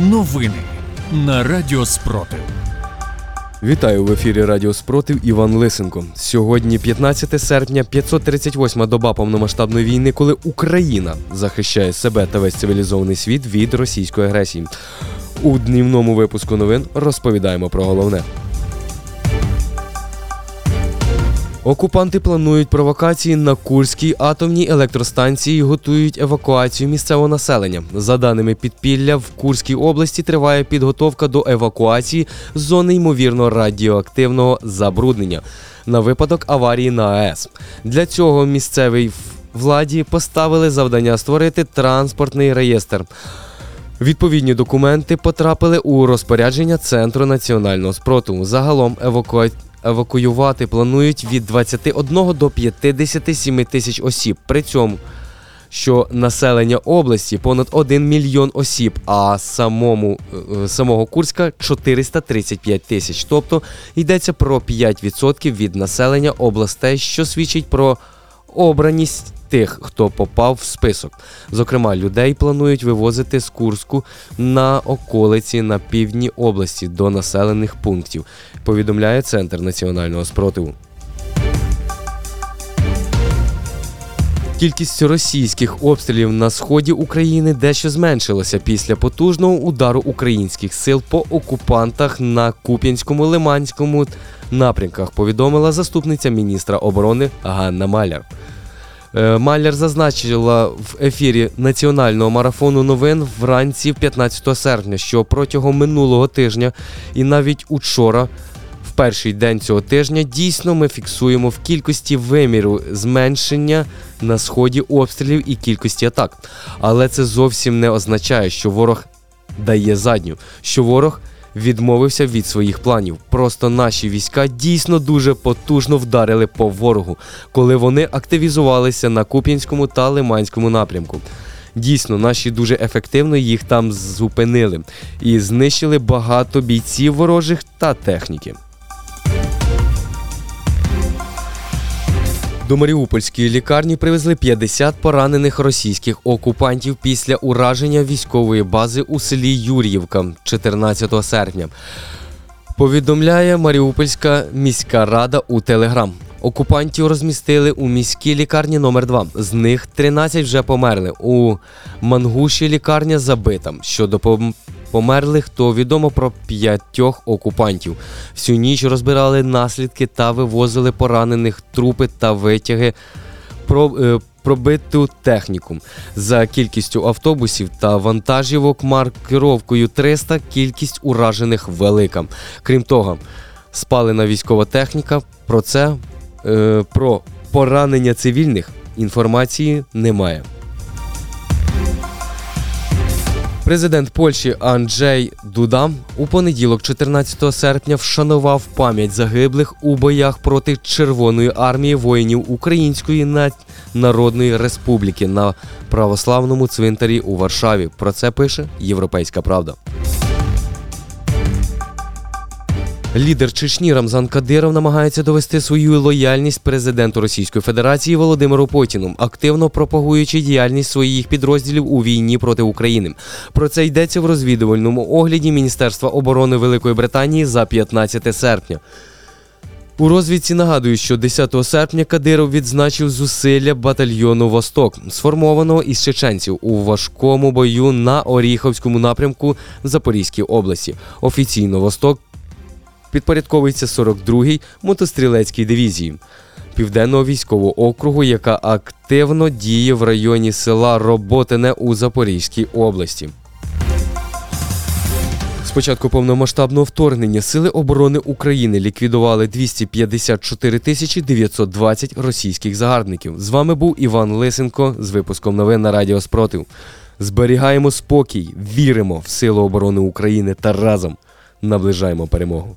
Новини на Радіо Спротив. Вітаю в ефірі Радіо Спротив Іван Лисенко. Сьогодні 15 серпня, 538-ма доба повномасштабної війни, коли Україна захищає себе та весь цивілізований світ від російської агресії. У днівному випуску новин розповідаємо про головне. Окупанти планують провокації на Курській атомній електростанції готують евакуацію місцевого населення. За даними підпілля, в Курській області триває підготовка до евакуації з зони ймовірно радіоактивного забруднення на випадок аварії на АЕС. Для цього місцевій владі поставили завдання створити транспортний реєстр. Відповідні документи потрапили у розпорядження Центру національного спротиву. Загалом евакуація евакуювати планують від 21 до 57 тисяч осіб. При цьому що населення області понад 1 мільйон осіб, а самому е, самого Курська 435 тисяч. Тобто йдеться про 5% від населення областей, що свідчить про обраність тих, хто попав в список. Зокрема, людей планують вивозити з Курську на околиці на півдні області до населених пунктів. Повідомляє Центр національного спротиву. Кількість російських обстрілів на сході України дещо зменшилася після потужного удару українських сил по окупантах на Куп'янському Лиманському напрямках. Повідомила заступниця міністра оборони Ганна Маляр. Е, Маляр зазначила в ефірі національного марафону новин вранці 15 серпня, що протягом минулого тижня і навіть учора. В перший день цього тижня дійсно ми фіксуємо в кількості виміру зменшення на сході обстрілів і кількості атак. Але це зовсім не означає, що ворог дає задню, що ворог відмовився від своїх планів. Просто наші війська дійсно дуже потужно вдарили по ворогу, коли вони активізувалися на Куп'янському та Лиманському напрямку. Дійсно, наші дуже ефективно їх там зупинили і знищили багато бійців ворожих та техніки. До Маріупольської лікарні привезли 50 поранених російських окупантів після ураження військової бази у селі Юр'ївка 14 серпня. Повідомляє Маріупольська міська рада у Телеграм. Окупантів розмістили у міській лікарні номер 2 З них 13 вже померли. У Мангуші лікарня забита. Щодо померлих, то відомо про п'ятьох окупантів. Всю ніч розбирали наслідки та вивозили поранених трупи та витяги. Про, е, Пробиту техніку за кількістю автобусів та вантажівок маркировкою 300 кількість уражених велика. Крім того, спалена військова техніка. Про це е, про поранення цивільних інформації немає. Президент Польщі Анджей Дуда у понеділок, 14 серпня, вшанував пам'ять загиблих у боях проти Червоної армії воїнів Української Народної Республіки на православному цвинтарі у Варшаві. Про це пише Європейська Правда. Лідер Чечні Рамзан Кадиров намагається довести свою лояльність президенту Російської Федерації Володимиру Путіну, активно пропагуючи діяльність своїх підрозділів у війні проти України. Про це йдеться в розвідувальному огляді Міністерства оборони Великої Британії за 15 серпня. У розвідці нагадують, що 10 серпня Кадиров відзначив зусилля батальйону Восток, сформованого із чеченців у важкому бою на Оріховському напрямку в Запорізькій області. Офіційно Восток підпорядковується 42-й мотострілецькій дивізії Південного військового округу, яка активно діє в районі села Роботине у Запорізькій області. Спочатку повномасштабного вторгнення Сили оборони України ліквідували 254 тисячі 920 російських загарбників. З вами був Іван Лисенко з випуском новин на Радіо Спротив. Зберігаємо спокій, віримо в Силу оборони України та разом наближаємо перемогу.